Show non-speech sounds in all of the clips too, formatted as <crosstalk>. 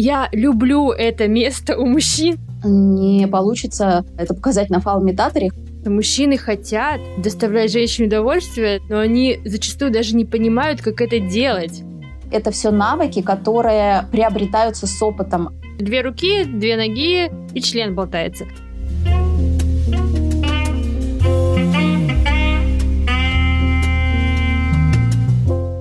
Я люблю это место у мужчин. Не получится это показать на фалоимитаторе. Мужчины хотят доставлять женщине удовольствие, но они зачастую даже не понимают, как это делать. Это все навыки, которые приобретаются с опытом. Две руки, две ноги и член болтается.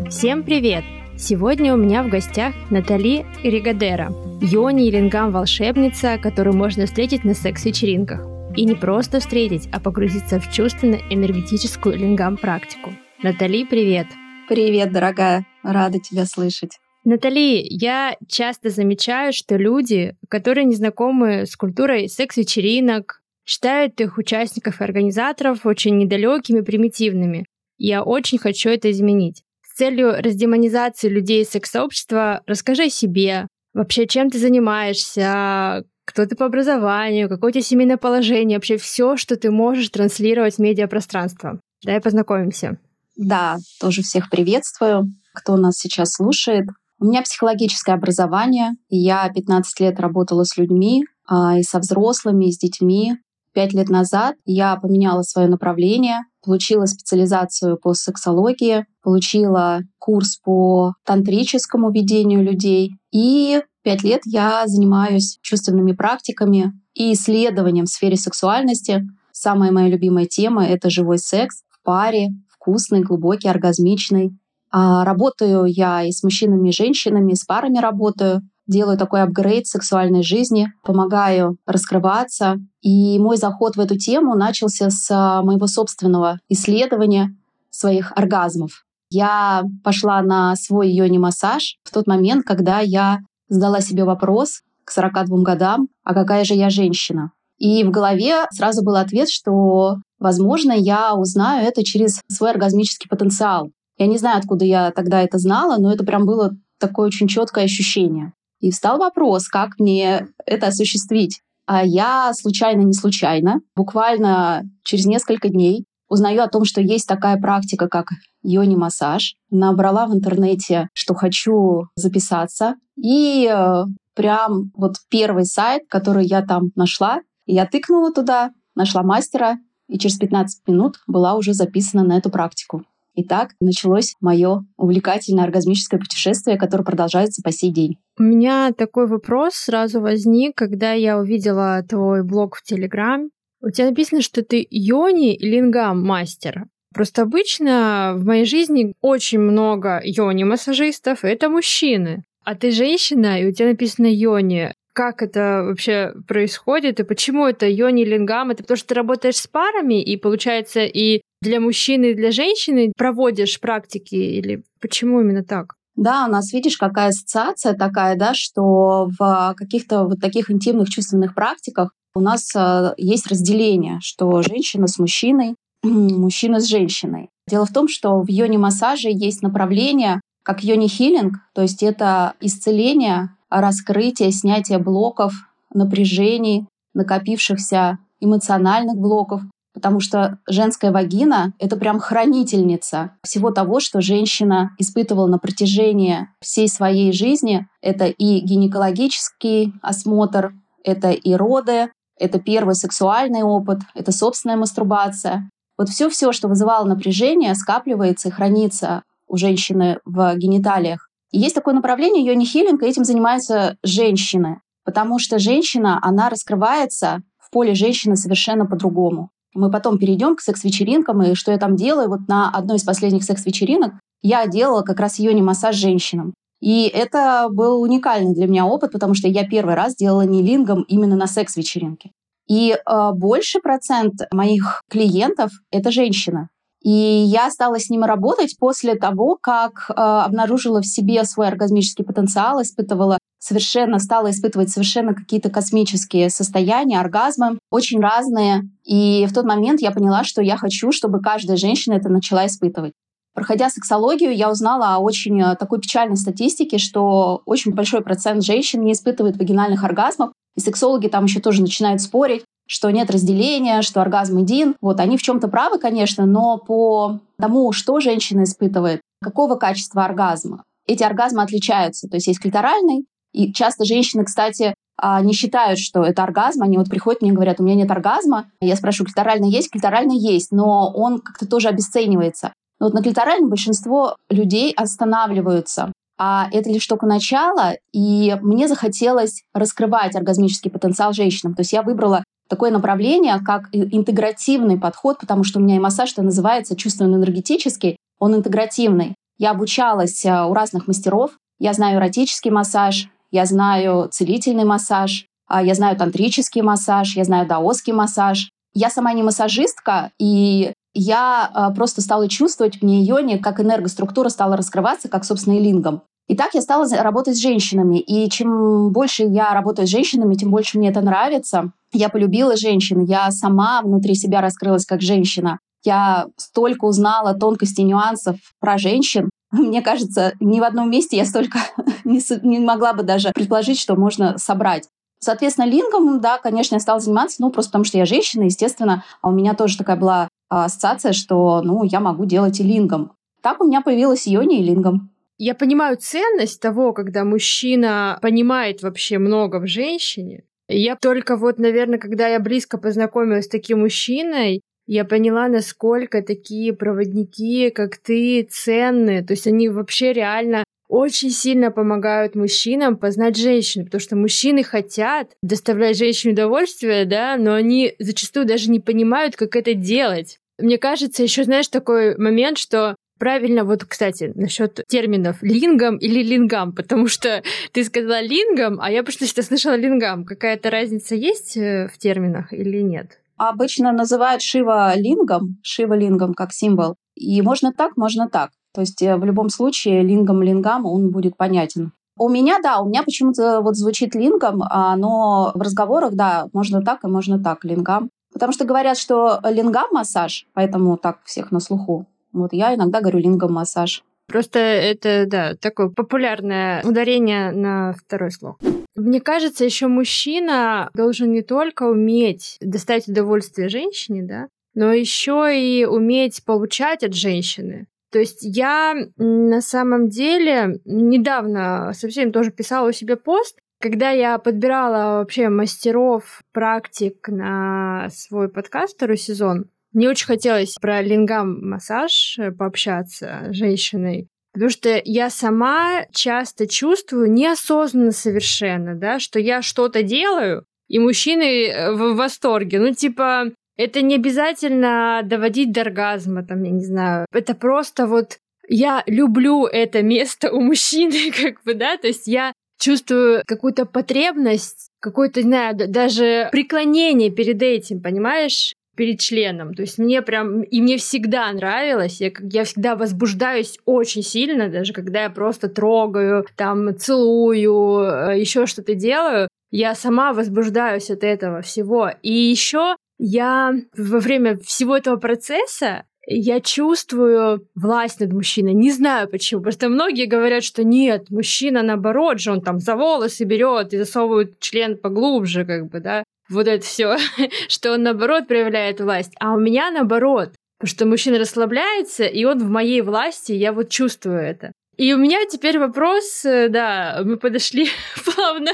Всем привет! Сегодня у меня в гостях Натали Ригадера, Йони и Лингам волшебница, которую можно встретить на секс-вечеринках. И не просто встретить, а погрузиться в чувственно-энергетическую лингам практику. Натали, привет! Привет, дорогая! Рада тебя слышать. Натали, я часто замечаю, что люди, которые не знакомы с культурой секс-вечеринок, считают их участников и организаторов очень недалекими, примитивными. Я очень хочу это изменить целью раздемонизации людей из секс-сообщества расскажи о себе. Вообще, чем ты занимаешься, кто ты по образованию, какое у тебя семейное положение, вообще все, что ты можешь транслировать в медиапространство. Давай познакомимся. Да, тоже всех приветствую, кто нас сейчас слушает. У меня психологическое образование. Я 15 лет работала с людьми, а, и со взрослыми, и с детьми. Пять лет назад я поменяла свое направление, получила специализацию по сексологии, получила курс по тантрическому ведению людей. И пять лет я занимаюсь чувственными практиками и исследованием в сфере сексуальности. Самая моя любимая тема — это живой секс в паре, вкусный, глубокий, оргазмичный. А работаю я и с мужчинами, и с женщинами, и с парами работаю делаю такой апгрейд сексуальной жизни, помогаю раскрываться. И мой заход в эту тему начался с а, моего собственного исследования своих оргазмов. Я пошла на свой йони-массаж в тот момент, когда я задала себе вопрос к 42 годам, а какая же я женщина? И в голове сразу был ответ, что, возможно, я узнаю это через свой оргазмический потенциал. Я не знаю, откуда я тогда это знала, но это прям было такое очень четкое ощущение. И встал вопрос, как мне это осуществить. А я случайно, не случайно, буквально через несколько дней узнаю о том, что есть такая практика, как йони-массаж. Набрала в интернете, что хочу записаться. И э, прям вот первый сайт, который я там нашла, я тыкнула туда, нашла мастера, и через 15 минут была уже записана на эту практику. И так началось мое увлекательное оргазмическое путешествие, которое продолжается по сей день. У меня такой вопрос сразу возник, когда я увидела твой блог в Телеграм. У тебя написано, что ты йони лингам мастер. Просто обычно в моей жизни очень много йони-массажистов, это мужчины. А ты женщина, и у тебя написано йони как это вообще происходит и почему это йони лингам? Это потому что ты работаешь с парами и получается и для мужчины, и для женщины проводишь практики или почему именно так? Да, у нас, видишь, какая ассоциация такая, да, что в каких-то вот таких интимных чувственных практиках у нас э, есть разделение, что женщина с мужчиной, <clears throat> мужчина с женщиной. Дело в том, что в йони-массаже есть направление, как йони-хилинг, то есть это исцеление раскрытие, снятие блоков, напряжений, накопившихся эмоциональных блоков, потому что женская вагина — это прям хранительница всего того, что женщина испытывала на протяжении всей своей жизни. Это и гинекологический осмотр, это и роды, это первый сексуальный опыт, это собственная мастурбация. Вот все-все, что вызывало напряжение, скапливается и хранится у женщины в гениталиях. И есть такое направление йони-хилинг, и этим занимаются женщины, потому что женщина, она раскрывается в поле женщины совершенно по-другому. Мы потом перейдем к секс-вечеринкам, и что я там делаю. Вот на одной из последних секс-вечеринок я делала как раз йони-массаж женщинам. И это был уникальный для меня опыт, потому что я первый раз делала не лингом именно на секс-вечеринке. И э, больше процент моих клиентов — это женщины. И я стала с ним работать после того, как э, обнаружила в себе свой оргазмический потенциал, испытывала совершенно, стала испытывать совершенно какие-то космические состояния, оргазмы, очень разные. И в тот момент я поняла, что я хочу, чтобы каждая женщина это начала испытывать. Проходя сексологию, я узнала о очень э, такой печальной статистике, что очень большой процент женщин не испытывает вагинальных оргазмов, и сексологи там еще тоже начинают спорить, что нет разделения, что оргазм един. Вот они в чем-то правы, конечно, но по тому, что женщина испытывает, какого качества оргазма, эти оргазмы отличаются. То есть есть клиторальный, И часто женщины, кстати, а, не считают, что это оргазм. Они вот приходят мне говорят, у меня нет оргазма. Я спрашиваю, клиторальный есть? Клиторальный есть, но он как-то тоже обесценивается. Но вот на клиторальном большинство людей останавливаются. А это лишь только начало, и мне захотелось раскрывать оргазмический потенциал женщинам. То есть я выбрала такое направление, как интегративный подход, потому что у меня и массаж-то называется чувственно-энергетический, он интегративный. Я обучалась э, у разных мастеров, я знаю эротический массаж, я знаю целительный массаж, а, я знаю тантрический массаж, я знаю даосский массаж. Я сама не массажистка, и я а, просто стала чувствовать в нейоне, как энергоструктура стала раскрываться, как, собственно, и лингом. И так я стала работать с женщинами. И чем больше я работаю с женщинами, тем больше мне это нравится. Я полюбила женщин, я сама внутри себя раскрылась как женщина. Я столько узнала тонкостей, нюансов про женщин, <laughs> мне кажется, ни в одном месте я столько не, не могла бы даже предположить, что можно собрать. Соответственно, лингом, да, конечно, я стала заниматься, ну, просто потому что я женщина, естественно, а у меня тоже такая была а, ассоциация, что, ну, я могу делать и лингом. Так у меня появилась йони и лингом. Я понимаю ценность того, когда мужчина понимает вообще много в женщине. Я только вот, наверное, когда я близко познакомилась с таким мужчиной, я поняла, насколько такие проводники, как ты, ценны. То есть они вообще реально очень сильно помогают мужчинам познать женщину, потому что мужчины хотят доставлять женщине удовольствие, да, но они зачастую даже не понимают, как это делать. Мне кажется, еще знаешь такой момент, что правильно, вот, кстати, насчет терминов лингам или лингам, потому что <laughs> ты сказала лингам, а я почему-то слышала лингам. Какая-то разница есть э, в терминах или нет? Обычно называют Шива лингом, Шива лингом как символ. И можно так, можно так. То есть э, в любом случае лингом лингам он будет понятен. У меня, да, у меня почему-то вот звучит лингом, а, но в разговорах, да, можно так и можно так, лингам. Потому что говорят, что лингам массаж, поэтому так всех на слуху. Вот я иногда говорю лингом массаж. Просто это, да, такое популярное ударение на второй слог. Мне кажется, еще мужчина должен не только уметь доставить удовольствие женщине, да, но еще и уметь получать от женщины. То есть я на самом деле недавно совсем тоже писала у себя пост, когда я подбирала вообще мастеров, практик на свой подкаст второй сезон, мне очень хотелось про лингам-массаж э, пообщаться с женщиной, потому что я сама часто чувствую неосознанно совершенно, да, что я что-то делаю, и мужчины э, в восторге. Ну, типа, это не обязательно доводить до оргазма, там, я не знаю. Это просто вот я люблю это место у мужчины, <laughs> как бы, да, то есть я чувствую какую-то потребность, какое-то, не знаю, даже преклонение перед этим, понимаешь? перед членом. То есть мне прям... И мне всегда нравилось. Я, я всегда возбуждаюсь очень сильно, даже когда я просто трогаю, там, целую, э, еще что-то делаю. Я сама возбуждаюсь от этого всего. И еще я во время всего этого процесса я чувствую власть над мужчиной. Не знаю почему. Просто многие говорят, что нет, мужчина наоборот же, он там за волосы берет и засовывает член поглубже, как бы, да вот это все, <laughs> что он наоборот проявляет власть, а у меня наоборот, потому что мужчина расслабляется, и он в моей власти, я вот чувствую это. И у меня теперь вопрос, э, да, мы подошли <laughs> плавно.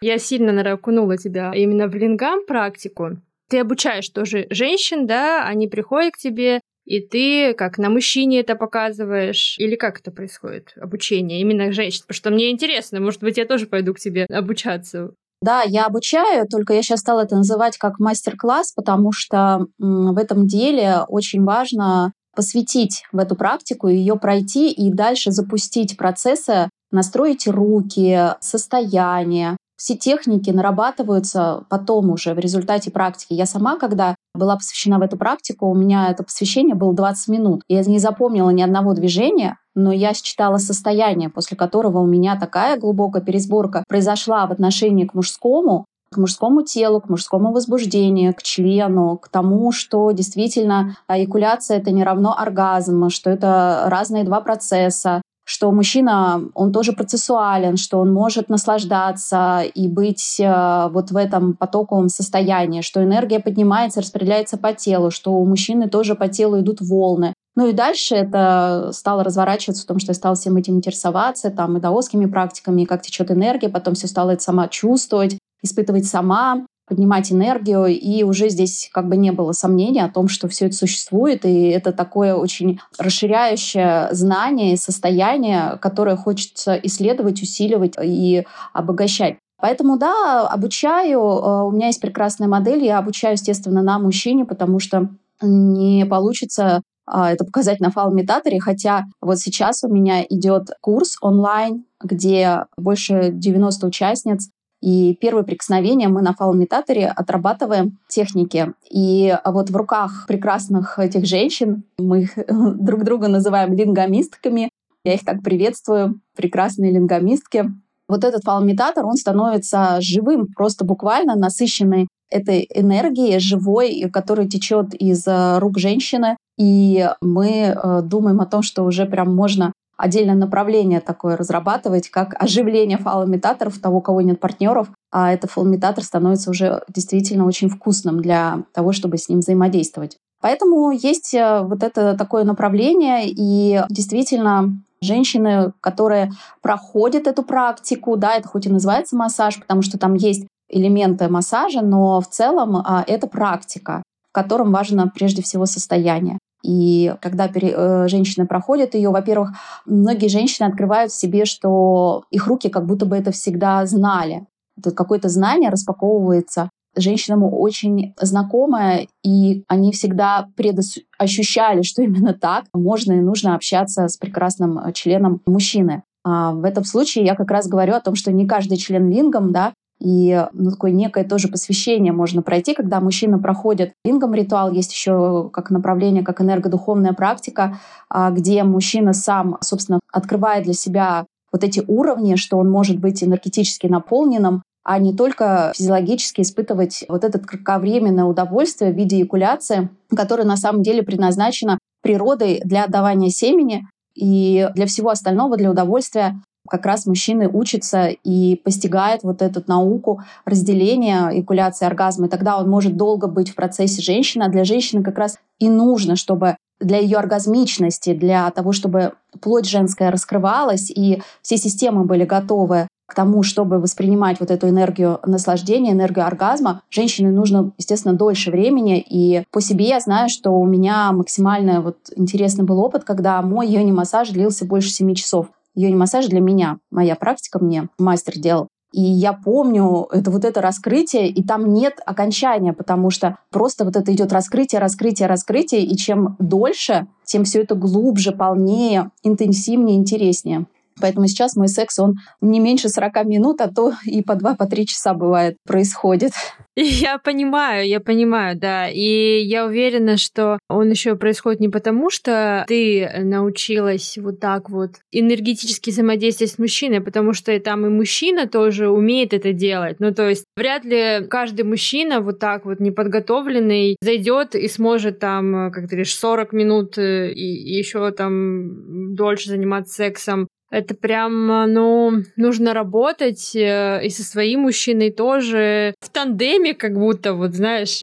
Я сильно, наверное, окунула тебя именно в лингам практику. Ты обучаешь тоже женщин, да, они приходят к тебе, и ты как на мужчине это показываешь? Или как это происходит, обучение именно женщин? Потому что мне интересно, может быть, я тоже пойду к тебе обучаться. Да, я обучаю, только я сейчас стала это называть как мастер-класс, потому что в этом деле очень важно посвятить в эту практику, ее пройти и дальше запустить процессы, настроить руки, состояние, все техники нарабатываются потом уже в результате практики. Я сама, когда была посвящена в эту практику, у меня это посвящение было 20 минут. Я не запомнила ни одного движения, но я считала состояние, после которого у меня такая глубокая пересборка произошла в отношении к мужскому, к мужскому телу, к мужскому возбуждению, к члену, к тому, что действительно эякуляция — это не равно оргазм, что это разные два процесса, что мужчина, он тоже процессуален, что он может наслаждаться и быть э, вот в этом потоковом состоянии, что энергия поднимается, распределяется по телу, что у мужчины тоже по телу идут волны, Ну и дальше это стало разворачиваться в том, что я стала всем этим интересоваться, там, и даосскими практиками, и как течет энергия, потом все стало это сама чувствовать, испытывать сама, поднимать энергию, и уже здесь как бы не было сомнений о том, что все это существует, и это такое очень расширяющее знание и состояние, которое хочется исследовать, усиливать и обогащать. Поэтому, да, обучаю. Э, у меня есть прекрасная модель. Я обучаю, естественно, на мужчине, потому что не получится а, это показать на фалоимитаторе, хотя вот сейчас у меня идет курс онлайн, где больше 90 участниц, и первое прикосновение мы на фалоимитаторе отрабатываем техники. И вот в руках прекрасных этих женщин, мы их <laughs> друг друга называем лингомистками, я их так приветствую, прекрасные лингомистки. Вот этот фалоимитатор, он становится живым, просто буквально насыщенный этой энергией живой, которая течет из э, рук женщины. И мы э, думаем о том, что уже прям можно отдельное направление такое разрабатывать, как оживление фалоимитаторов того, у кого нет партнеров, а этот фалоимитатор становится уже действительно очень вкусным для того, чтобы с ним взаимодействовать. Поэтому есть э, вот это такое направление, и действительно женщины, которые проходят эту практику, да, это хоть и называется массаж, потому что там есть элементы массажа, но в целом а, это практика, в котором важно прежде всего состояние. И когда пере, э, женщины проходят ее, во-первых, многие женщины открывают в себе, что их руки как будто бы это всегда знали. Тут какое-то знание распаковывается женщинам очень знакомое, и они всегда предощущали, что именно так можно и нужно общаться с прекрасным членом мужчины. А в этом случае я как раз говорю о том, что не каждый член лингом, да, и ну, такое некое тоже посвящение можно пройти, когда мужчина проходит лингом ритуал. Есть еще как направление, как энергодуховная практика, а, где мужчина сам, собственно, открывает для себя вот эти уровни, что он может быть энергетически наполненным, а не только физиологически испытывать вот это кратковременное удовольствие в виде экуляции, которое на самом деле предназначено природой для отдавания семени и для всего остального, для удовольствия как раз мужчины учатся и постигают вот эту науку разделения экуляции, оргазма. И тогда он может долго быть в процессе женщины, а для женщины как раз и нужно, чтобы для ее оргазмичности, для того, чтобы плоть женская раскрывалась, и все системы были готовы к тому, чтобы воспринимать вот эту энергию наслаждения, энергию оргазма, женщине нужно, естественно, дольше времени. И по себе я знаю, что у меня максимально вот интересный был опыт, когда мой йони-массаж длился больше 7 часов йони-массаж для меня, моя практика мне мастер делал. И я помню это вот это раскрытие, и там нет окончания, потому что просто вот это идет раскрытие, раскрытие, раскрытие, и чем дольше, тем все это глубже, полнее, интенсивнее, интереснее. Поэтому сейчас мой секс, он не меньше 40 минут, а то и по 2-3 по часа бывает происходит. <laughs> Я понимаю, я понимаю, да. И я уверена, что он еще происходит не потому, что ты научилась вот так вот энергетически взаимодействовать с мужчиной, потому что там и мужчина тоже умеет это делать. Ну, то есть вряд ли каждый мужчина вот так вот неподготовленный зайдет и сможет там, как ты говоришь, 40 минут э, и еще там дольше заниматься сексом это прям, ну, нужно работать э, и со своим мужчиной тоже в тандеме, как будто, вот знаешь.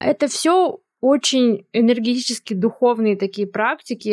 Это все очень энергетически духовные такие практики,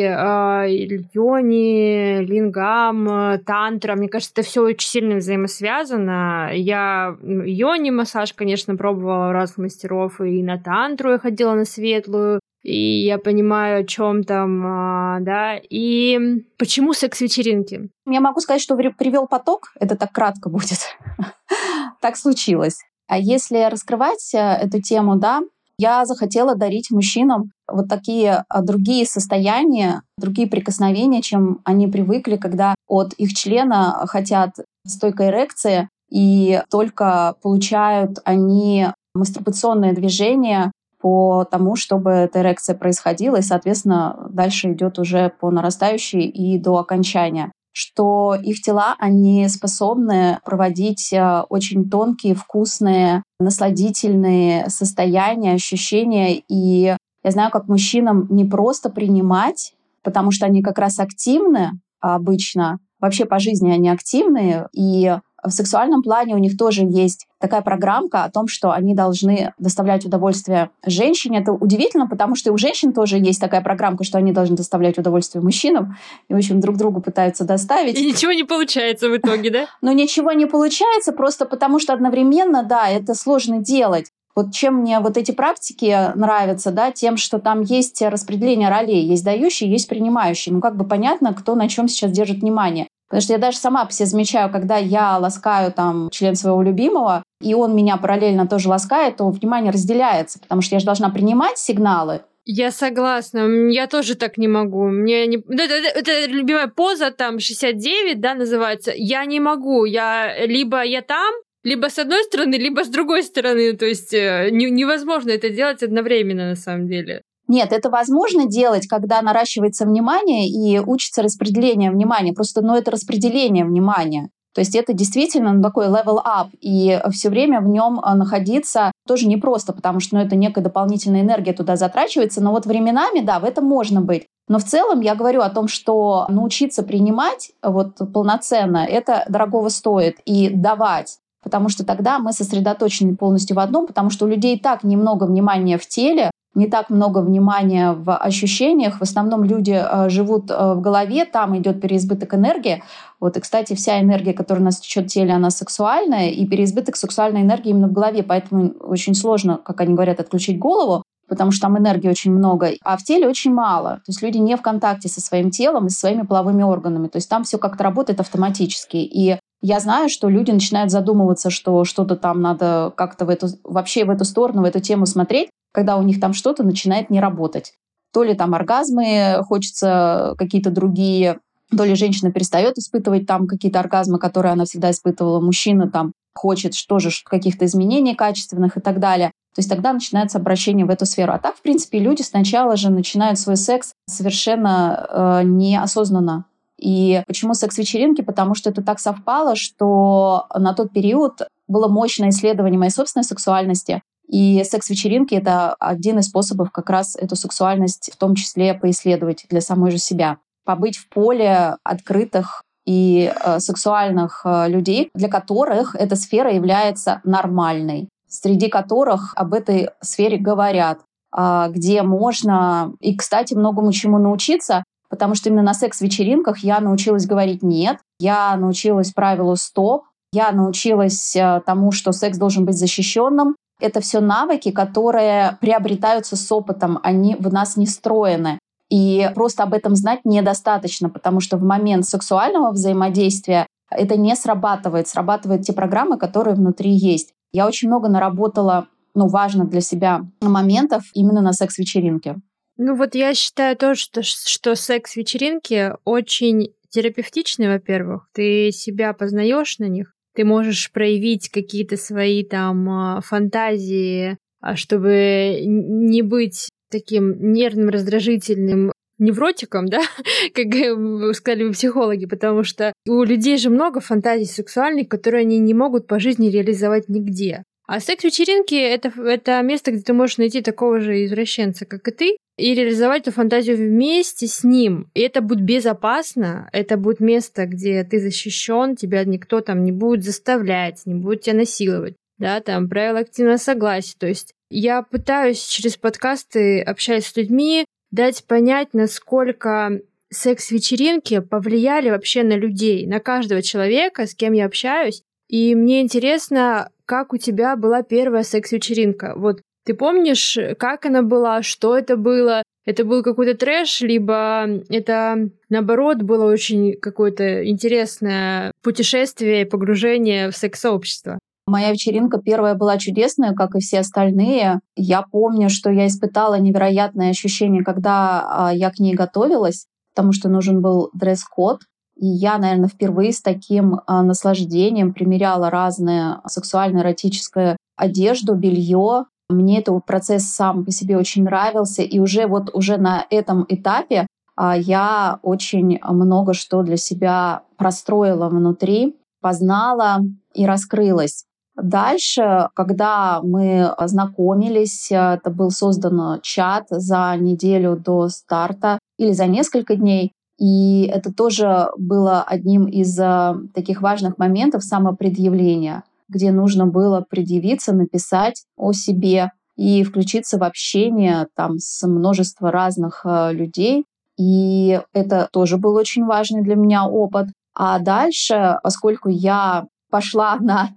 йони, лингам, тантра. Мне кажется, это все очень сильно взаимосвязано. Я йони массаж, конечно, пробовала у разных мастеров, и на тантру я ходила на светлую и я понимаю, о чем там, а, да, и почему секс-вечеринки? Я могу сказать, что привел поток, это так кратко будет. <laughs> так случилось. А если раскрывать э, эту тему, да, я захотела дарить мужчинам вот такие а, другие состояния, другие прикосновения, чем они привыкли, когда от их члена хотят стойкой эрекции, и только получают они мастурбационное движение по тому, чтобы эта эрекция происходила, и, соответственно, дальше идет уже по нарастающей и до окончания что их тела, они способны проводить э, очень тонкие, вкусные, насладительные состояния, ощущения. И я знаю, как мужчинам не просто принимать, потому что они как раз активны обычно, вообще по жизни они активные, и В сексуальном плане у них тоже есть такая программка о том, что они должны доставлять удовольствие женщине. Это удивительно, потому что и у женщин тоже есть такая программка, что они должны доставлять удовольствие мужчинам. И, в общем, друг другу пытаются доставить. И ничего не получается в итоге, да? <laughs> Но ничего не получается просто потому, что одновременно, да, это сложно делать. Вот чем мне вот эти практики нравятся, да, тем, что там есть распределение ролей, есть дающий, есть принимающий. Ну, как бы понятно, кто на чем сейчас держит внимание. Потому что я даже сама себе замечаю, когда я ласкаю там член своего любимого, и он меня параллельно тоже ласкает, то внимание разделяется, потому что я же должна принимать сигналы, я согласна, я тоже так не могу. Мне не... Это, это, это любимая поза, там, 69, да, называется. Я не могу, я либо я там, либо с одной стороны, либо с другой стороны. То есть э, не, невозможно это делать одновременно на самом деле. Нет, это возможно делать, когда наращивается внимание и учится распределение внимания. Просто, ну, это распределение внимания. То есть это действительно такой level up, и все время в нем э, находиться тоже непросто, потому что ну, это некая дополнительная энергия туда затрачивается. Но вот временами, да, в этом можно быть. Но в целом я говорю о том, что научиться принимать вот полноценно, это дорогого стоит, и давать потому что тогда мы сосредоточены полностью в одном, потому что у людей так немного внимания в теле, не так много внимания в ощущениях. В основном люди э, живут э, в голове, там идет переизбыток энергии. Вот, и, кстати, вся энергия, которая у нас течет в теле, она сексуальная, и переизбыток сексуальной энергии именно в голове, поэтому очень сложно, как они говорят, отключить голову потому что там энергии очень много, а в теле очень мало. То есть люди не в контакте со своим телом и со своими половыми органами. То есть там все как-то работает автоматически. И я знаю, что люди начинают задумываться, что что-то там надо как-то в эту, вообще в эту сторону, в эту тему смотреть, когда у них там что-то начинает не работать. То ли там оргазмы, хочется какие-то другие, то ли женщина перестает испытывать там какие-то оргазмы, которые она всегда испытывала, мужчина там хочет тоже каких-то изменений качественных и так далее. То есть тогда начинается обращение в эту сферу. А так, в принципе, люди сначала же начинают свой секс совершенно э, неосознанно. И почему секс-вечеринки? Потому что это так совпало, что на тот период было мощное исследование моей собственной сексуальности. И секс-вечеринки — это один из способов как раз эту сексуальность в том числе поисследовать для самой же себя. Побыть в поле открытых и э, сексуальных э, людей, для которых эта сфера является нормальной, среди которых об этой сфере говорят, э, где можно и, кстати, многому чему научиться, потому что именно на секс-вечеринках я научилась говорить «нет», я научилась правилу «стоп», я научилась э, тому, что секс должен быть защищенным. Это все навыки, которые приобретаются с опытом, они в нас не встроены. И просто об этом знать недостаточно, потому что в момент сексуального взаимодействия это не срабатывает. Срабатывают те программы, которые внутри есть. Я очень много наработала ну, важных для себя моментов именно на секс-вечеринке. Ну вот я считаю тоже, что, что секс-вечеринки очень терапевтичны, во-первых. Ты себя познаешь на них, ты можешь проявить какие-то свои там а, фантазии, а, чтобы не быть таким нервным, раздражительным невротиком, да, <laughs> как сказали бы психологи, потому что у людей же много фантазий сексуальных, которые они не могут по жизни реализовать нигде. А секс-вечеринки это, это место, где ты можешь найти такого же извращенца, как и ты, и реализовать эту фантазию вместе с ним. И это будет безопасно, это будет место, где ты защищен, тебя никто там не будет заставлять, не будет тебя насиловать. Да, там правила активного согласия. То есть я пытаюсь через подкасты, общаясь с людьми, дать понять, насколько секс-вечеринки повлияли вообще на людей, на каждого человека, с кем я общаюсь. И мне интересно, как у тебя была первая секс-вечеринка? Вот ты помнишь, как она была, что это было? Это был какой-то трэш, либо это, наоборот, было очень какое-то интересное путешествие и погружение в секс-сообщество? Моя вечеринка первая была чудесная, как и все остальные. Я помню, что я испытала невероятное ощущение, когда а, я к ней готовилась, потому что нужен был дресс-код. И я, наверное, впервые с таким а, наслаждением примеряла разные сексуально-эротическое одежду, белье. Мне этот процесс сам по себе очень нравился. И уже вот уже на этом этапе а, я очень много что для себя простроила внутри, познала и раскрылась. Дальше, когда мы знакомились, это был создан чат за неделю до старта или за несколько дней, И это тоже было одним из э, таких важных моментов самопредъявления, где нужно было предъявиться, написать о себе и включиться в общение там с множеством разных э, людей. И это тоже был очень важный для меня опыт. А дальше, поскольку я пошла <laughs> на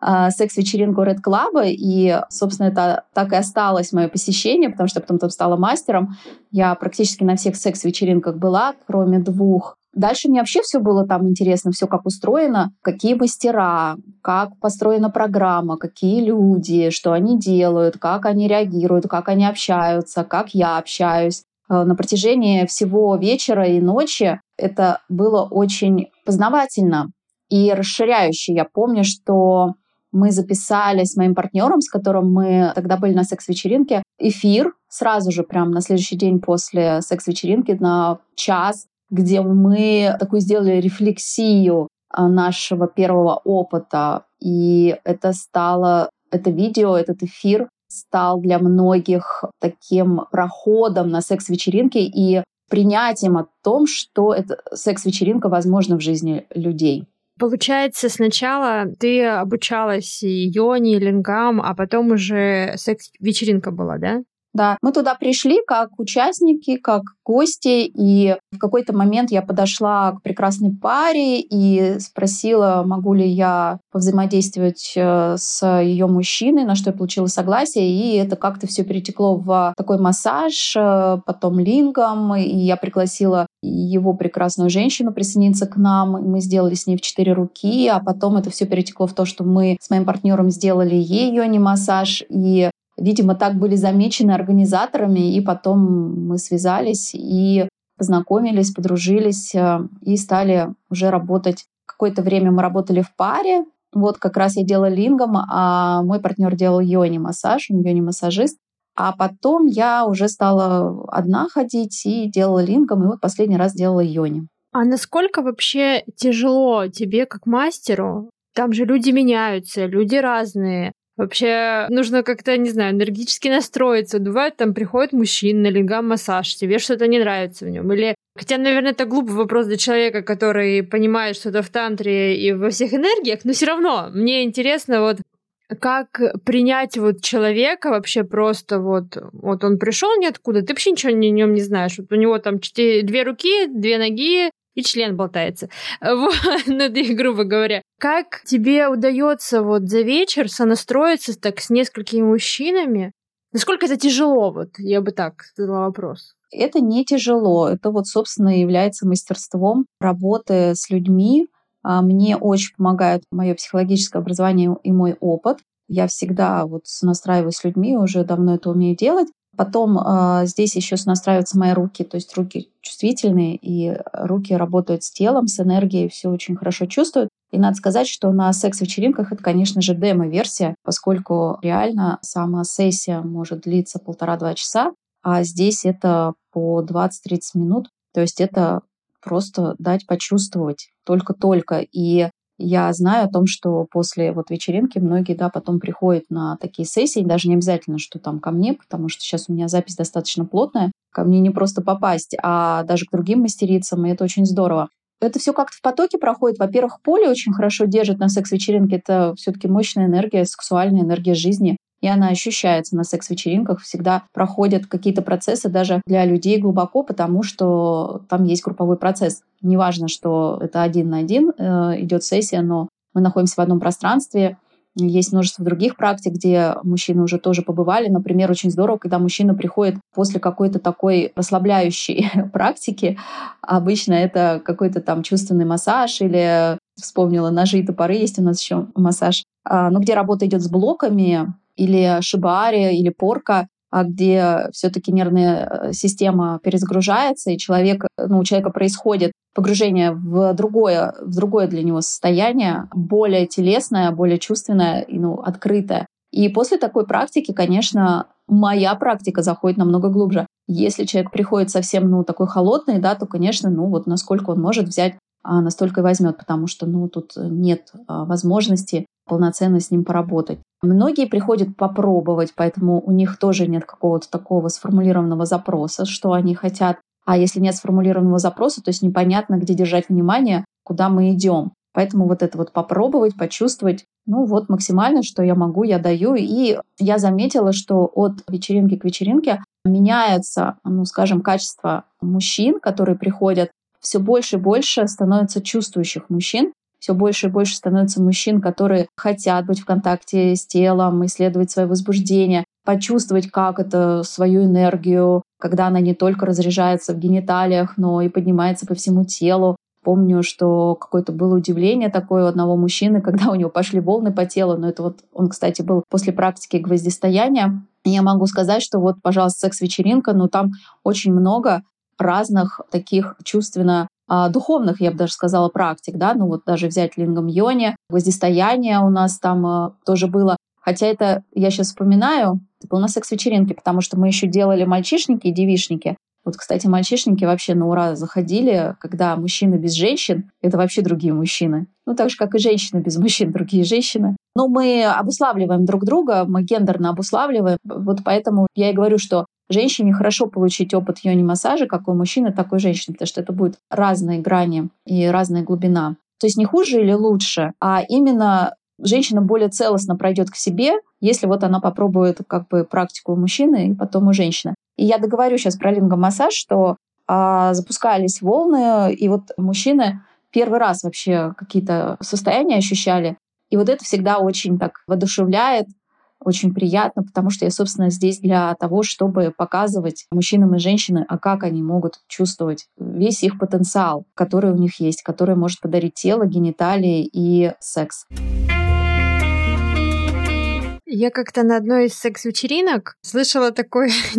э, секс-вечеринку Red Club, и, собственно, это так и осталось мое посещение, потому что потом там стала мастером. Я практически на всех секс-вечеринках была, кроме двух. Дальше мне вообще все было там интересно, все как устроено, какие мастера, как построена программа, какие люди, что они делают, как они реагируют, как они общаются, как я общаюсь. Э, на протяжении всего вечера и ночи это было очень познавательно, и расширяющий. Я помню, что мы записали с моим партнером, с которым мы тогда были на секс-вечеринке, эфир сразу же, прям на следующий день после секс-вечеринки на час, где мы такую сделали рефлексию а, нашего первого опыта. И это стало, это видео, этот эфир стал для многих таким проходом на секс-вечеринке и принятием о том, что это секс-вечеринка возможна в жизни людей. Получается, сначала ты обучалась йони, лингам, а потом уже секс-вечеринка была, да? Да, мы туда пришли как участники, как гости, и в какой-то момент я подошла к прекрасной паре и спросила, могу ли я повзаимодействовать э, с ее мужчиной, на что я получила согласие, и это как-то все перетекло в такой массаж, э, потом лингом, и я пригласила его прекрасную женщину присоединиться к нам, мы сделали с ней в четыре руки, а потом это все перетекло в то, что мы с моим партнером сделали ей не массаж, и Видимо, так были замечены организаторами, и потом мы связались и познакомились, подружились э, и стали уже работать. Какое-то время мы работали в паре. Вот как раз я делала лингом, а мой партнер делал йони-массаж, он йони-массажист. А потом я уже стала одна ходить и делала лингом, и вот последний раз делала йони. А насколько вообще тяжело тебе как мастеру? Там же люди меняются, люди разные. Вообще нужно как-то, не знаю, энергетически настроиться. Бывает, там приходит мужчина на лингам-массаж, тебе что-то не нравится в нем. Или Хотя, наверное, это глупый вопрос для человека, который понимает что-то в тантре и во всех энергиях, но все равно мне интересно вот как принять вот человека вообще просто вот, вот он пришел ниоткуда, ты вообще ничего о нем не знаешь. Вот у него там четыре, две руки, две ноги, и член болтается. <laughs> Вот, ну, грубо говоря. Как тебе удается вот за вечер сонастроиться так с несколькими мужчинами? Насколько это тяжело? Вот я бы так задала вопрос. Это не тяжело. Это вот, собственно, является мастерством работы с людьми. А, мне очень помогает мое психологическое образование и мой опыт. Я всегда вот настраиваюсь с людьми, уже давно это умею делать. Потом э, здесь еще настраиваются мои руки, то есть руки чувствительные, и руки работают с телом, с энергией, все очень хорошо чувствуют. И надо сказать, что на секс-вечеринках это, конечно же, демо-версия, поскольку реально сама сессия может длиться полтора-два часа, а здесь это по 20-30 минут. То есть это просто дать почувствовать только-только. И я знаю о том, что после вот вечеринки многие, да, потом приходят на такие сессии, даже не обязательно, что там ко мне, потому что сейчас у меня запись достаточно плотная, ко мне не просто попасть, а даже к другим мастерицам, и это очень здорово. Это все как-то в потоке проходит. Во-первых, поле очень хорошо держит на секс-вечеринке. Это все-таки мощная энергия, сексуальная энергия жизни и она ощущается на секс-вечеринках. Всегда проходят какие-то процессы даже для людей глубоко, потому что там есть групповой процесс. Неважно, что это один на один э, идет сессия, но мы находимся в одном пространстве, есть множество других практик, где мужчины уже тоже побывали. Например, очень здорово, когда мужчина приходит после какой-то такой расслабляющей <laughs> практики. Обычно это какой-то там чувственный массаж или вспомнила ножи и топоры, есть у нас еще массаж. А, ну, где работа идет с блоками, или шибари, или порка, а где все-таки нервная э, система перезагружается, и человек, ну, у человека происходит погружение в другое, в другое для него состояние, более телесное, более чувственное и ну, открытое. И после такой практики, конечно, моя практика заходит намного глубже. Если человек приходит совсем, ну, такой холодный, да, то, конечно, ну, вот насколько он может взять, настолько и возьмет, потому что, ну, тут нет а, возможности полноценно с ним поработать. Многие приходят попробовать, поэтому у них тоже нет какого-то такого сформулированного запроса, что они хотят. А если нет сформулированного запроса, то есть непонятно, где держать внимание, куда мы идем. Поэтому вот это вот попробовать, почувствовать, ну вот максимально, что я могу, я даю. И я заметила, что от вечеринки к вечеринке меняется, ну скажем, качество мужчин, которые приходят. Все больше и больше становится чувствующих мужчин, все больше и больше становится мужчин, которые хотят быть в контакте с телом, исследовать свое возбуждение, почувствовать, как это, свою энергию, когда она не только разряжается в гениталиях, но и поднимается по всему телу. Помню, что какое-то было удивление такое у одного мужчины, <laughs> когда у него пошли волны по телу. Но это вот он, кстати, был после практики гвоздистояния. И я могу сказать, что вот, пожалуйста, секс-вечеринка, но там очень много разных таких чувственно а, духовных, я бы даже сказала, практик, да, ну вот даже взять лингам йони, гвоздистояние у нас там а, тоже было. Хотя это, я сейчас вспоминаю, это было на секс-вечеринке, потому что мы еще делали мальчишники и девишники. Вот, кстати, мальчишники вообще на ура заходили, когда мужчины без женщин — это вообще другие мужчины. Ну, так же, как и женщины без мужчин, другие женщины. Но мы обуславливаем друг друга, мы гендерно обуславливаем. Вот поэтому я и говорю, что женщине хорошо получить опыт йони-массажа, как у мужчины, так и у женщины, потому что это будет разные грани и разная глубина. То есть не хуже или лучше, а именно женщина более целостно пройдет к себе, если вот она попробует как бы практику у мужчины и потом у женщины. И я договорю сейчас про лингомассаж, что а, запускались волны, и вот мужчины первый раз вообще какие-то состояния ощущали. И вот это всегда очень так воодушевляет, очень приятно, потому что я, собственно, здесь для того, чтобы показывать мужчинам и женщинам, а как они могут чувствовать весь их потенциал, который у них есть, который может подарить тело, гениталии и секс. Я как-то на одной из секс-вечеринок слышала такой <laughs>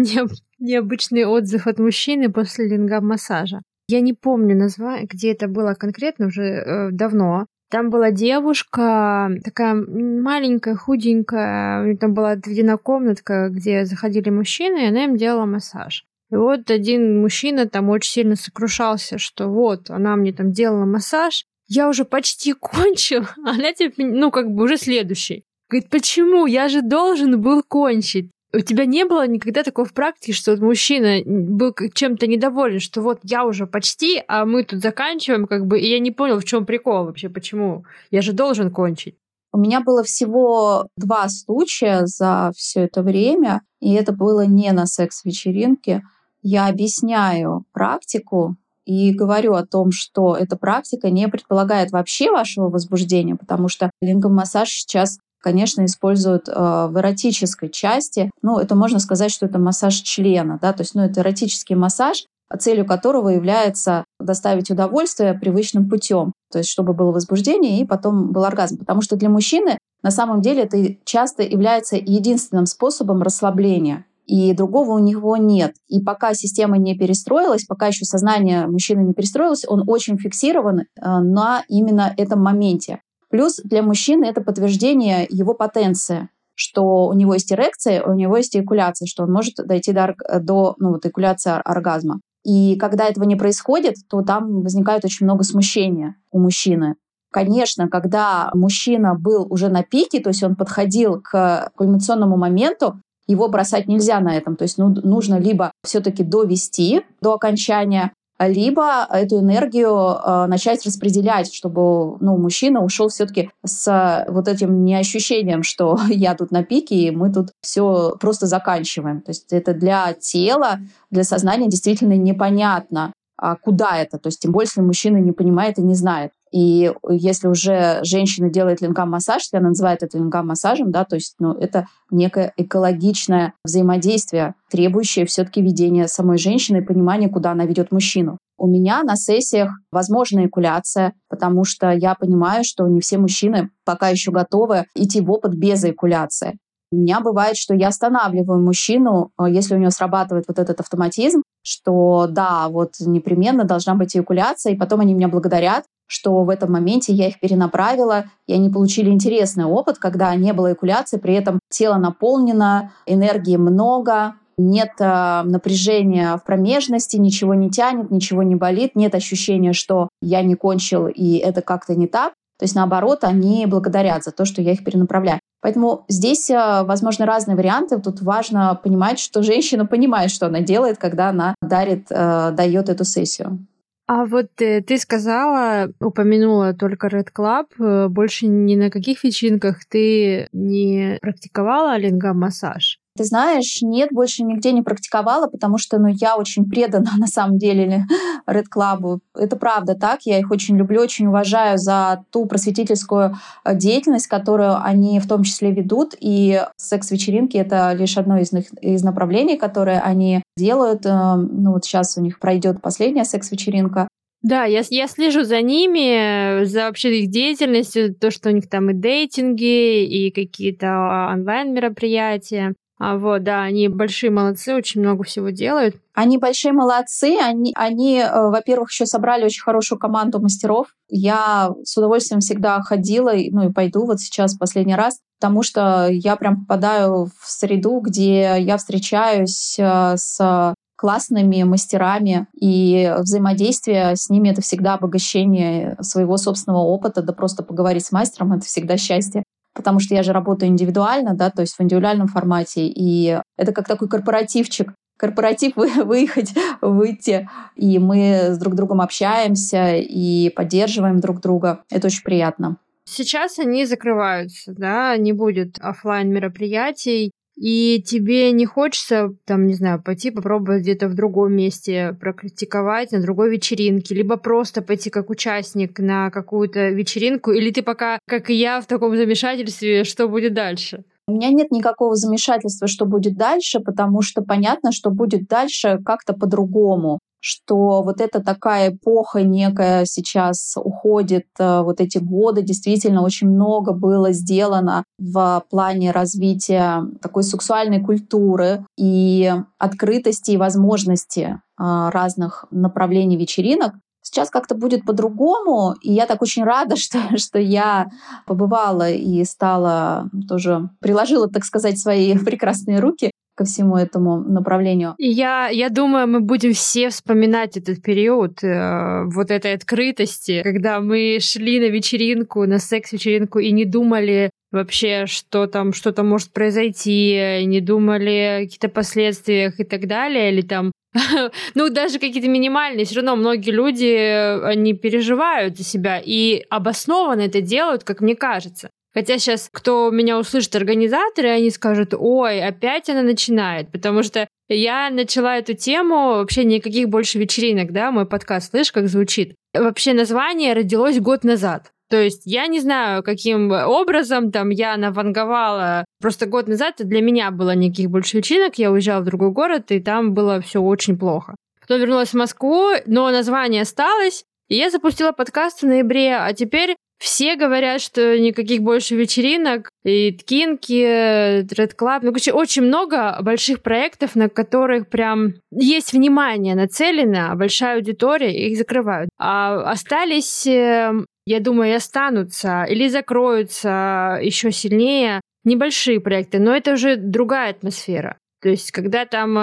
необычный отзыв от мужчины после лингам-массажа. Я не помню название, где это было конкретно, уже э, давно. Там была девушка, такая маленькая, худенькая, у нее там была отведена комнатка, где заходили мужчины, и она им делала массаж. И вот один мужчина там очень сильно сокрушался, что вот, она мне там делала массаж, я уже почти <laughs> кончил, а она типа, ну, как бы уже следующий. Говорит, почему? Я же должен был кончить. У тебя не было никогда такого в практике, что вот мужчина был чем-то недоволен, что вот я уже почти, а мы тут заканчиваем, как бы, и я не понял, в чем прикол вообще, почему? Я же должен кончить. У меня было всего два случая за все это время, и это было не на секс-вечеринке. Я объясняю практику и говорю о том, что эта практика не предполагает вообще вашего возбуждения, потому что лингомассаж сейчас конечно, используют э, в эротической части. Ну, это можно сказать, что это массаж члена, да, то есть, ну, это эротический массаж, целью которого является доставить удовольствие привычным путем, то есть чтобы было возбуждение и потом был оргазм. Потому что для мужчины на самом деле это часто является единственным способом расслабления и другого у него нет. И пока система не перестроилась, пока еще сознание мужчины не перестроилось, он очень фиксирован э, на именно этом моменте. Плюс для мужчины это подтверждение его потенции что у него есть эрекция, у него есть эякуляция, что он может дойти до, до ну, вот, эякуляции оргазма. И когда этого не происходит, то там возникает очень много смущения у мужчины. Конечно, когда мужчина был уже на пике, то есть он подходил к кульминационному моменту, его бросать нельзя на этом. То есть ну, нужно либо все-таки довести до окончания, либо эту энергию э, начать распределять, чтобы ну, мужчина ушел все-таки с вот этим неощущением, что <laughs> я тут на пике, и мы тут все просто заканчиваем. То есть это для тела, для сознания действительно непонятно, а куда это. То есть тем более, если мужчина не понимает и не знает. И если уже женщина делает лингам-массаж, если она называет это лингам-массажем, да, то есть ну, это некое экологичное взаимодействие, требующее все-таки ведения самой женщины и понимания, куда она ведет мужчину. У меня на сессиях возможна экуляция, потому что я понимаю, что не все мужчины пока еще готовы идти в опыт без экуляции. У меня бывает, что я останавливаю мужчину, э, если у него срабатывает вот этот автоматизм, что да, вот непременно должна быть эякуляция, и потом они меня благодарят, что в этом моменте я их перенаправила, и они получили интересный опыт, когда не было экуляции, при этом тело наполнено, энергии много, нет э, напряжения в промежности, ничего не тянет, ничего не болит, нет ощущения, что я не кончил и это как-то не так. То есть, наоборот, они благодарят за то, что я их перенаправляю. Поэтому здесь, э, возможно, разные варианты. Тут важно понимать, что женщина понимает, что она делает, когда она дарит, э, дает эту сессию. А вот э, ты сказала, упомянула только Red Club, э, больше ни на каких вечеринках ты не практиковала лингам-массаж? Ты знаешь, нет, больше нигде не практиковала, потому что ну, я очень предана <laughs> на самом деле Red Club. Это правда так. Я их очень люблю, очень уважаю за ту просветительскую э, деятельность, которую они в том числе ведут. И секс-вечеринки — это лишь одно из, них, из направлений, которые они делают. Э, ну вот сейчас у них пройдет последняя секс-вечеринка. Да, я, я слежу за ними, за вообще их деятельностью, то, что у них там и дейтинги, и какие-то онлайн-мероприятия. А вот, да, они большие молодцы, очень много всего делают. Они большие молодцы, они, они э, во-первых, еще собрали очень хорошую команду мастеров. Я с удовольствием всегда ходила, ну и пойду вот сейчас последний раз, потому что я прям попадаю в среду, где я встречаюсь э, с классными мастерами, и взаимодействие с ними — это всегда обогащение своего собственного опыта, да просто поговорить с мастером — это всегда счастье потому что я же работаю индивидуально, да, то есть в индивидуальном формате, и это как такой корпоративчик, корпоратив <laughs> выехать, выйти, и мы с друг другом общаемся и поддерживаем друг друга. Это очень приятно. Сейчас они закрываются, да, не будет офлайн мероприятий и тебе не хочется, там, не знаю, пойти попробовать где-то в другом месте практиковать, на другой вечеринке, либо просто пойти как участник на какую-то вечеринку, или ты пока, как и я, в таком замешательстве, что будет дальше? У меня нет никакого замешательства, что будет дальше, потому что понятно, что будет дальше как-то по-другому что вот эта такая эпоха некая сейчас уходит, э, вот эти годы, действительно очень много было сделано в плане развития такой сексуальной культуры и открытости и возможности э, разных направлений вечеринок. Сейчас как-то будет по-другому, и я так очень рада, <laughs> что, что я побывала и стала тоже, приложила, так сказать, свои <laughs> прекрасные руки ко всему этому направлению. Я, я думаю, мы будем все вспоминать этот период э, вот этой открытости, когда мы шли на вечеринку, на секс-вечеринку и не думали вообще, что там что-то может произойти, не думали о каких-то последствиях и так далее, или там <laughs> ну, даже какие-то минимальные, все равно многие люди, они переживают за себя и обоснованно это делают, как мне кажется. Хотя сейчас, кто меня услышит, организаторы, они скажут, ой, опять она начинает, потому что я начала эту тему, вообще никаких больше вечеринок, да, мой подкаст, слышишь, как звучит? Вообще название родилось год назад. То есть я не знаю, каким образом там я наванговала. Просто год назад для меня было никаких больше вечеринок, я уезжала в другой город, и там было все очень плохо. Потом вернулась в Москву, но название осталось, и я запустила подкаст в ноябре, а теперь все говорят, что никаких больше вечеринок, и Ткинки, Red Club. Ну, короче, очень много больших проектов, на которых прям есть внимание нацелено, а большая аудитория, их закрывают. А остались, эм, я думаю, и останутся или закроются еще сильнее небольшие проекты, но это уже другая атмосфера. То есть, когда там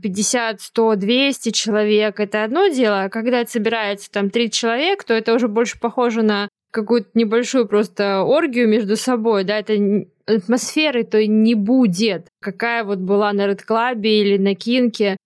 50, 100, 200 человек, это одно дело, а когда собирается там 30 человек, то это уже больше похоже на какую-то небольшую просто оргию между собой, да, это атмосферы то не будет, какая вот была на Red Club или на Кинке.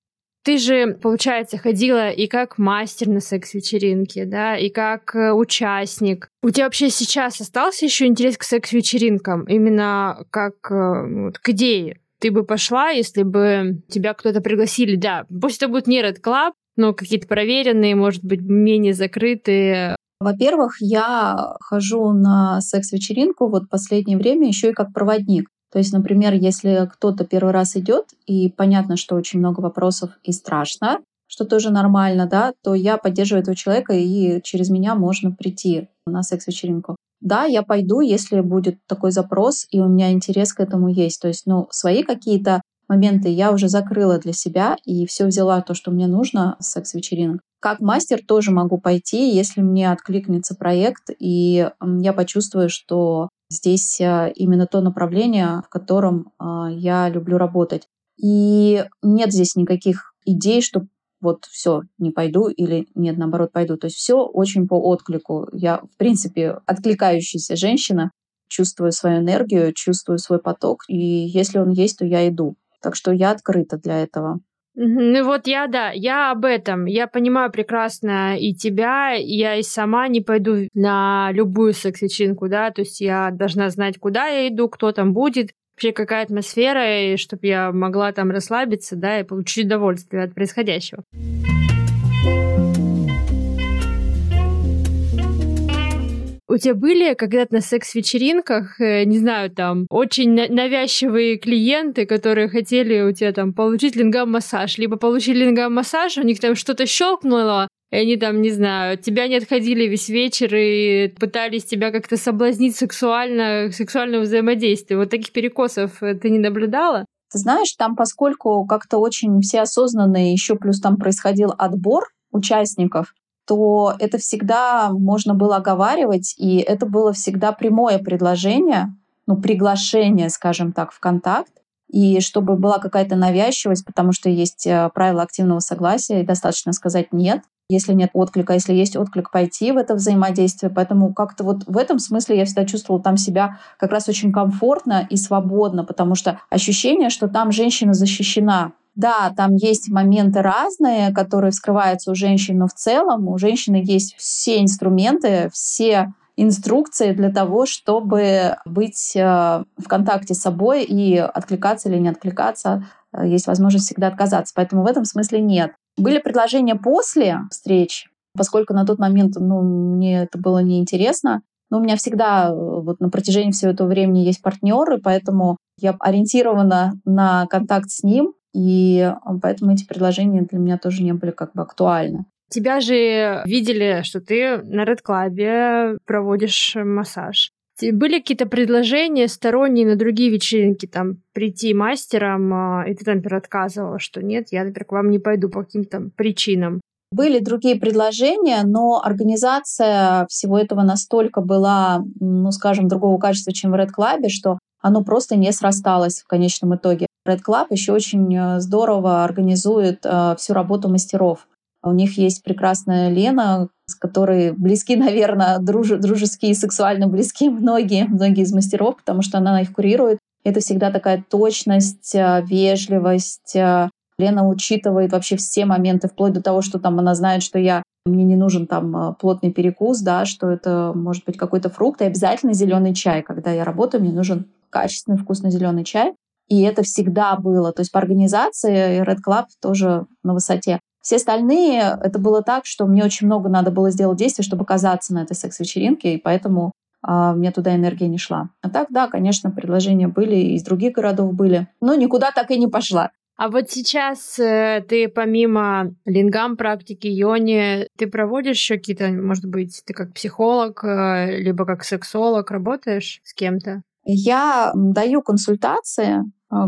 Ты же, получается, ходила и как мастер на секс-вечеринке, да, и как э, участник. У тебя вообще сейчас остался еще интерес к секс-вечеринкам, именно как э, вот, к идее? Ты бы пошла, если бы тебя кто-то пригласили, да, пусть это будет не Red Club, но какие-то проверенные, может быть, менее закрытые во-первых, я хожу на секс-вечеринку вот последнее время еще и как проводник. То есть, например, если кто-то первый раз идет, и понятно, что очень много вопросов и страшно, что тоже нормально, да, то я поддерживаю этого человека, и через меня можно прийти на секс-вечеринку. Да, я пойду, если будет такой запрос, и у меня интерес к этому есть. То есть, ну, свои какие-то моменты я уже закрыла для себя и все взяла то, что мне нужно секс-вечеринок. Как мастер тоже могу пойти, если мне откликнется проект, и я почувствую, что здесь э, именно то направление, в котором э, я люблю работать. И нет здесь никаких идей, что вот все, не пойду или нет, наоборот, пойду. То есть все очень по отклику. Я, в принципе, откликающаяся женщина, чувствую свою энергию, чувствую свой поток, и если он есть, то я иду. Так что я открыта для этого. Ну вот я, да, я об этом. Я понимаю прекрасно и тебя, я и сама не пойду на любую секс-вечеринку, да, то есть я должна знать, куда я иду, кто там будет, вообще какая атмосфера, и чтобы я могла там расслабиться, да, и получить удовольствие от происходящего. У тебя были когда-то на секс-вечеринках, э, не знаю, там, очень навязчивые клиенты, которые хотели у тебя там получить лингам-массаж, либо получили лингам-массаж, у них там что-то щелкнуло, и они там, не знаю, тебя не отходили весь вечер и пытались тебя как-то соблазнить сексуально, сексуальное взаимодействие. Вот таких перекосов э, ты не наблюдала? Ты знаешь, там, поскольку как-то очень все осознанные, еще плюс там происходил отбор участников, то это всегда можно было оговаривать, и это было всегда прямое предложение, ну, приглашение, скажем так, в контакт, и чтобы была какая-то навязчивость, потому что есть э, правила активного согласия, и достаточно сказать «нет», если нет отклика, если есть отклик, пойти в это взаимодействие. Поэтому как-то вот в этом смысле я всегда чувствовала там себя как раз очень комфортно и свободно, потому что ощущение, что там женщина защищена, да, там есть моменты разные, которые вскрываются у женщин, но в целом у женщины есть все инструменты, все инструкции для того, чтобы быть э, в контакте с собой и откликаться или не откликаться. Э, есть возможность всегда отказаться. Поэтому в этом смысле нет. Были предложения после встреч, поскольку на тот момент ну, мне это было неинтересно. Но у меня всегда э, вот на протяжении всего этого времени есть партнеры, поэтому я ориентирована на контакт с ним, и поэтому эти предложения для меня тоже не были как бы актуальны. Тебя же видели, что ты на Red Club проводишь массаж. Были какие-то предложения сторонние на другие вечеринки, там, прийти мастером, а, и ты, например, отказывала, что нет, я, например, к вам не пойду по каким-то причинам? Были другие предложения, но организация всего этого настолько была, ну, скажем, другого качества, чем в Red Club, что оно просто не срасталось в конечном итоге. Red Club еще очень э, здорово организует э, всю работу мастеров. У них есть прекрасная Лена, с которой близки, <laughs> наверное, друж, дружеские сексуально близки многие, многие из мастеров, потому что она их курирует. Это всегда такая точность, э, вежливость. Лена учитывает вообще все моменты, вплоть до того, что там она знает, что я мне не нужен там плотный перекус, да, что это может быть какой-то фрукт, и обязательно зеленый чай. Когда я работаю, мне нужен качественный вкусный зеленый чай. И это всегда было. То есть по организации Red Club тоже на высоте. Все остальные, это было так, что мне очень много надо было сделать действий, чтобы оказаться на этой секс-вечеринке, и поэтому а, мне туда энергия не шла. А так, да, конечно, предложения были, и из других городов были, но никуда так и не пошла. А вот сейчас э, ты помимо лингам практики, йони, ты проводишь еще какие-то, может быть, ты как психолог, э, либо как сексолог работаешь с кем-то? Я даю консультации,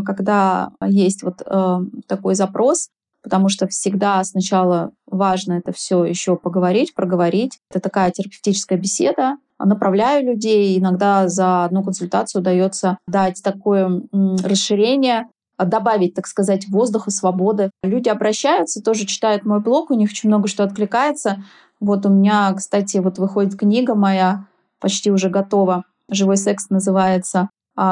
когда есть вот э, такой запрос, потому что всегда сначала важно это все еще поговорить, проговорить. Это такая терапевтическая беседа. Направляю людей. Иногда за одну консультацию удается дать такое расширение, добавить, так сказать, воздуха, свободы. Люди обращаются, тоже читают мой блог, у них очень много что откликается. Вот у меня, кстати, вот выходит книга моя, почти уже готова «Живой секс» называется, а,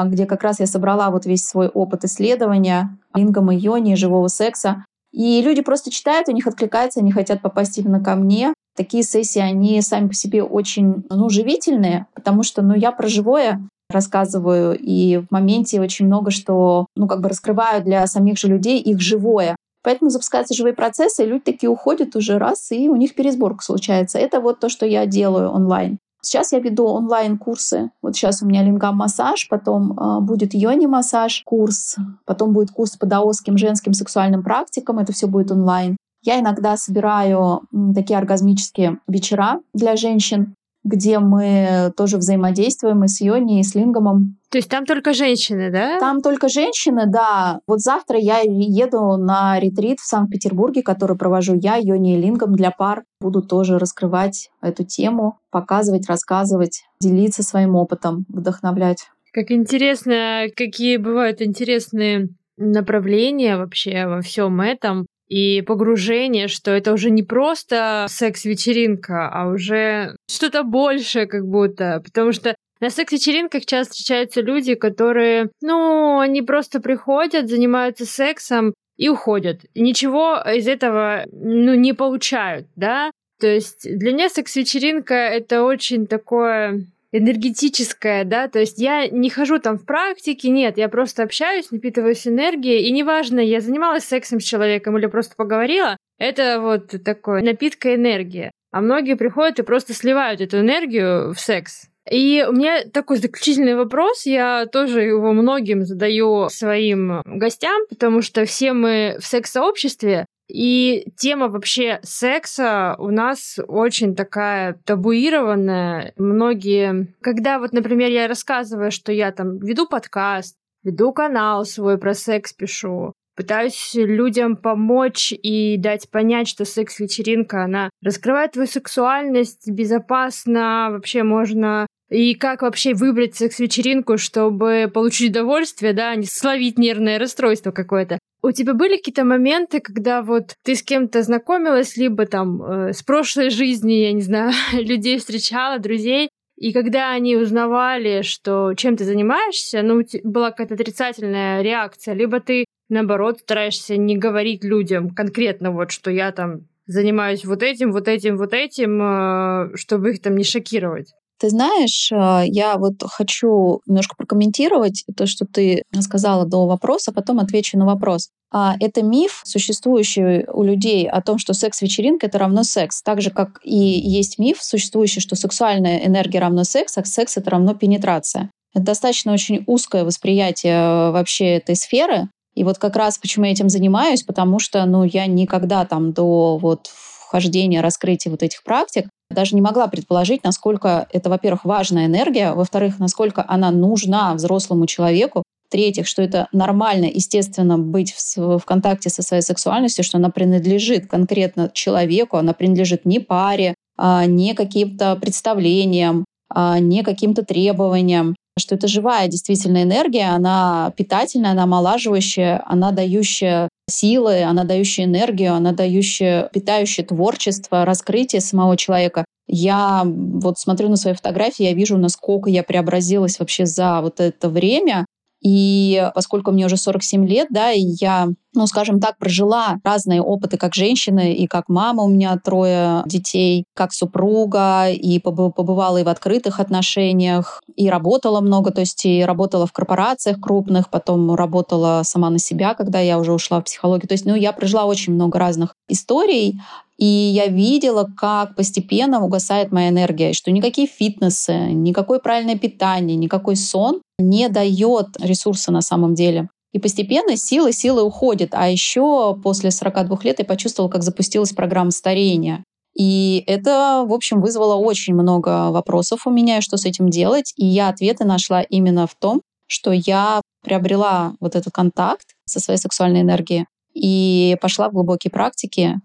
где как раз я собрала вот весь свой опыт исследования лингом и йони, живого секса. И люди просто читают, у них откликается, они хотят попасть именно ко мне. Такие сессии, они сами по себе очень ну, живительные, потому что ну, я про живое рассказываю, и в моменте очень много что ну, как бы раскрываю для самих же людей их живое. Поэтому запускаются живые процессы, и люди такие уходят уже раз, и у них пересборка случается. Это вот то, что я делаю онлайн. Сейчас я веду онлайн-курсы. Вот сейчас у меня лингам-массаж, потом э, будет йони-массаж курс, потом будет курс по даосским женским сексуальным практикам. Это все будет онлайн. Я иногда собираю такие оргазмические вечера для женщин где мы тоже взаимодействуем и с Йони, и с Лингомом. То есть там только женщины, да? Там только женщины, да. Вот завтра я еду на ретрит в Санкт-Петербурге, который провожу я, Йони и Лингом для пар. Буду тоже раскрывать эту тему, показывать, рассказывать, делиться своим опытом, вдохновлять. Как интересно, какие бывают интересные направления вообще во всем этом. И погружение, что это уже не просто секс-вечеринка, а уже что-то большее как будто. Потому что на секс-вечеринках часто встречаются люди, которые, ну, они просто приходят, занимаются сексом и уходят. Ничего из этого, ну, не получают, да? То есть для меня секс-вечеринка — это очень такое энергетическое, да, то есть я не хожу там в практике, нет, я просто общаюсь, напитываюсь энергией, и неважно, я занималась сексом с человеком или просто поговорила, это вот такое напитка энергии. А многие приходят и просто сливают эту энергию в секс. И у меня такой заключительный вопрос, я тоже его многим задаю своим гостям, потому что все мы в секс-сообществе, и тема вообще секса у нас очень такая табуированная. Многие, когда вот, например, я рассказываю, что я там веду подкаст, веду канал свой про секс пишу, пытаюсь людям помочь и дать понять, что секс-вечеринка, она раскрывает твою сексуальность безопасно, вообще можно и как вообще выбрать секс-вечеринку, чтобы получить удовольствие, да, а не словить нервное расстройство какое-то. У тебя были какие-то моменты, когда вот ты с кем-то знакомилась, либо там э, с прошлой жизни, я не знаю, <laughs> людей встречала, друзей, и когда они узнавали, что чем ты занимаешься, ну, была какая-то отрицательная реакция, либо ты, наоборот, стараешься не говорить людям конкретно вот, что я там занимаюсь вот этим, вот этим, вот этим, э, чтобы их там не шокировать. Ты знаешь, э, я вот хочу немножко прокомментировать то, что ты сказала до вопроса, потом отвечу на вопрос. А это миф, существующий у людей о том, что секс-вечеринка — это равно секс. Так же, как и есть миф, существующий, что сексуальная энергия равно секс, а секс — это равно пенетрация. Это достаточно очень узкое восприятие э, вообще этой сферы. И вот как раз почему я этим занимаюсь, потому что ну, я никогда там до вот вхождения, раскрытия вот этих практик даже не могла предположить, насколько это, во-первых, важная энергия, во-вторых, насколько она нужна взрослому человеку, в-третьих, что это нормально, естественно, быть в, в контакте со своей сексуальностью, что она принадлежит конкретно человеку, она принадлежит не паре, а не каким-то представлениям, а не каким-то требованиям, что это живая действительно энергия, она питательная, она омолаживающая, она дающая силы, она дающая энергию, она дающая, питающая творчество, раскрытие самого человека. Я вот смотрю на свои фотографии, я вижу, насколько я преобразилась вообще за вот это время. И поскольку мне уже 47 лет, да, и я, ну, скажем так, прожила разные опыты как женщина и как мама, у меня трое детей, как супруга, и побывала и в открытых отношениях, и работала много, то есть и работала в корпорациях крупных, потом работала сама на себя, когда я уже ушла в психологию. То есть, ну, я прожила очень много разных историй, и я видела, как постепенно угасает моя энергия, что никакие фитнесы, никакое правильное питание, никакой сон не дает ресурса на самом деле. И постепенно силы, силы уходят. А еще после 42 лет я почувствовала, как запустилась программа старения. И это, в общем, вызвало очень много вопросов у меня, что с этим делать. И я ответы нашла именно в том, что я приобрела вот этот контакт со своей сексуальной энергией и пошла в глубокие практики,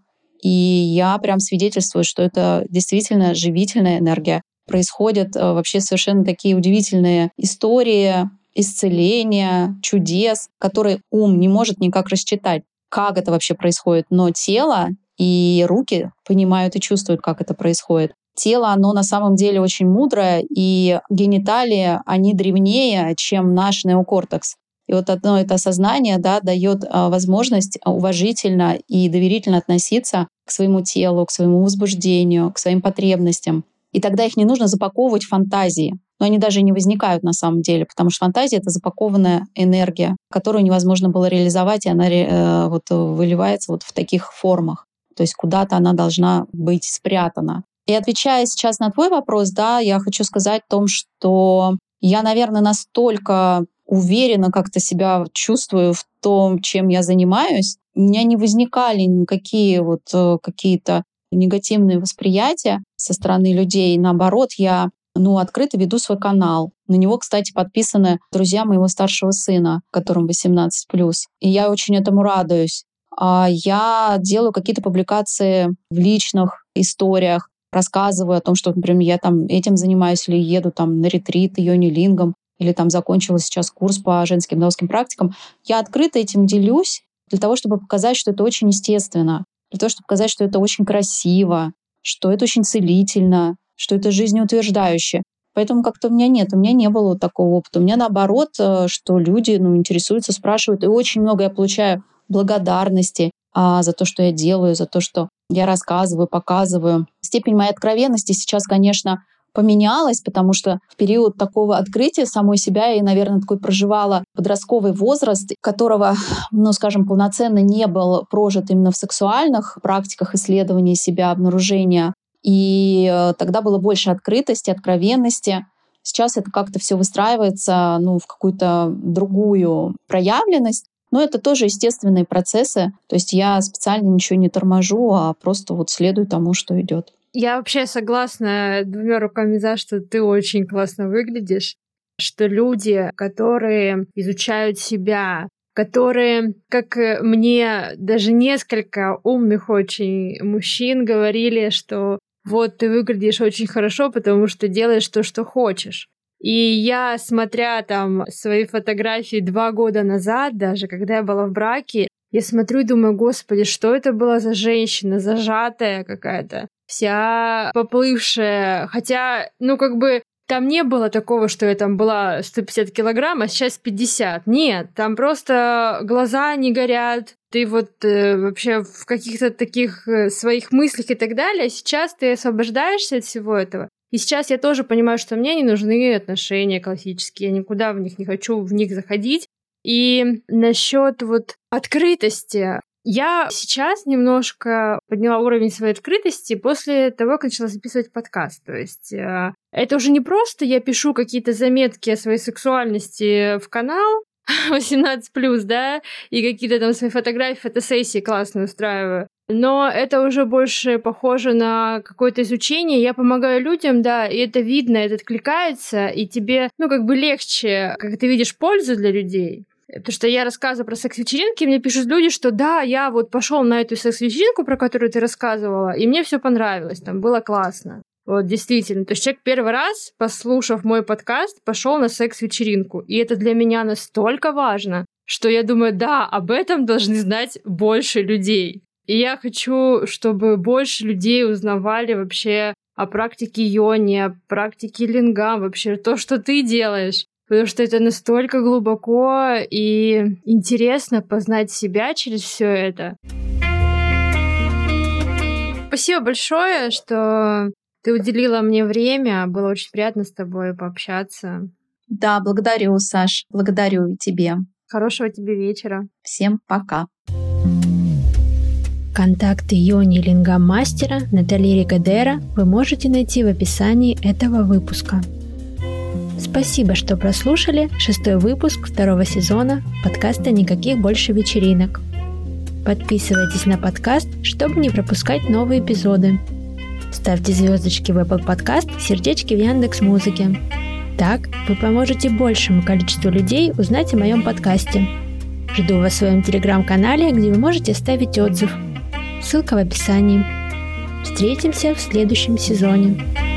и я прям свидетельствую, что это действительно живительная энергия. Происходят э, вообще совершенно такие удивительные истории исцеления, чудес, которые ум не может никак рассчитать, как это вообще происходит. Но тело и руки понимают и чувствуют, как это происходит. Тело, оно на самом деле очень мудрое, и гениталии, они древнее, чем наш неокортекс. И вот одно это осознание да, дает а, возможность уважительно и доверительно относиться к своему телу, к своему возбуждению, к своим потребностям. И тогда их не нужно запаковывать в фантазии. Но они даже не возникают на самом деле, потому что фантазия — это запакованная энергия, которую невозможно было реализовать, и она э, вот выливается вот в таких формах. То есть куда-то она должна быть спрятана. И отвечая сейчас на твой вопрос, да, я хочу сказать о том, что я, наверное, настолько уверенно как-то себя чувствую в том, чем я занимаюсь, у меня не возникали никакие вот э, какие-то негативные восприятия со стороны людей. Наоборот, я ну, открыто веду свой канал. На него, кстати, подписаны друзья моего старшего сына, которому 18+. И я очень этому радуюсь. А я делаю какие-то публикации в личных историях, рассказываю о том, что, например, я там этим занимаюсь или еду там на ретрит йони-лингом или там закончила сейчас курс по женским даосским практикам. Я открыто этим делюсь, для того, чтобы показать, что это очень естественно, для того, чтобы показать, что это очень красиво, что это очень целительно, что это жизнеутверждающе. Поэтому как-то у меня нет, у меня не было такого опыта. У меня наоборот, э, что люди ну, интересуются, спрашивают, и очень много я получаю благодарности а, за то, что я делаю, за то, что я рассказываю, показываю. Степень моей откровенности сейчас, конечно, поменялась, потому что в период такого открытия самой себя я, наверное, такой проживала подростковый возраст, которого, ну, скажем, полноценно не был прожит именно в сексуальных практиках исследования себя, обнаружения. И э, тогда было больше открытости, откровенности. Сейчас это как-то все выстраивается ну, в какую-то другую проявленность. Но это тоже естественные процессы. То есть я специально ничего не торможу, а просто вот следую тому, что идет. Я вообще согласна двумя руками за, что ты очень классно выглядишь, что люди, которые изучают себя, которые, как мне даже несколько умных очень мужчин говорили, что вот ты выглядишь очень хорошо, потому что делаешь то, что хочешь. И я, смотря там свои фотографии два года назад, даже когда я была в браке, я смотрю и думаю, господи, что это была за женщина, зажатая какая-то, вся поплывшая. Хотя, ну, как бы там не было такого, что я там была 150 килограмм, а сейчас 50. Нет, там просто глаза не горят, ты вот э, вообще в каких-то таких э, своих мыслях и так далее. Сейчас ты освобождаешься от всего этого. И сейчас я тоже понимаю, что мне не нужны отношения классические, я никуда в них не хочу в них заходить. И насчет вот открытости. Я сейчас немножко подняла уровень своей открытости после того, как начала записывать подкаст. То есть э, это уже не просто я пишу какие-то заметки о своей сексуальности в канал <laughs> 18+, да, и какие-то там свои фотографии, фотосессии классно устраиваю. Но это уже больше похоже на какое-то изучение. Я помогаю людям, да, и это видно, это откликается, и тебе, ну, как бы легче, как ты видишь пользу для людей. Потому что я рассказываю про секс-вечеринки, мне пишут люди, что да, я вот пошел на эту секс-вечеринку, про которую ты рассказывала, и мне все понравилось, там было классно. Вот, действительно. То есть человек первый раз, послушав мой подкаст, пошел на секс-вечеринку. И это для меня настолько важно, что я думаю, да, об этом должны знать больше людей. И я хочу, чтобы больше людей узнавали вообще о практике йони, о практике линга, вообще то, что ты делаешь потому что это настолько глубоко и интересно познать себя через все это. Спасибо большое, что ты уделила мне время. Было очень приятно с тобой пообщаться. Да, благодарю, Саш. Благодарю тебе. Хорошего тебе вечера. Всем пока. Контакты Йони Лингам Мастера Натальи Ригадера вы можете найти в описании этого выпуска. Спасибо, что прослушали шестой выпуск второго сезона подкаста «Никаких больше вечеринок». Подписывайтесь на подкаст, чтобы не пропускать новые эпизоды. Ставьте звездочки в Apple Podcast, сердечки в Яндекс Музыке. Так вы поможете большему количеству людей узнать о моем подкасте. Жду вас в своем телеграм-канале, где вы можете оставить отзыв. Ссылка в описании. Встретимся в следующем сезоне.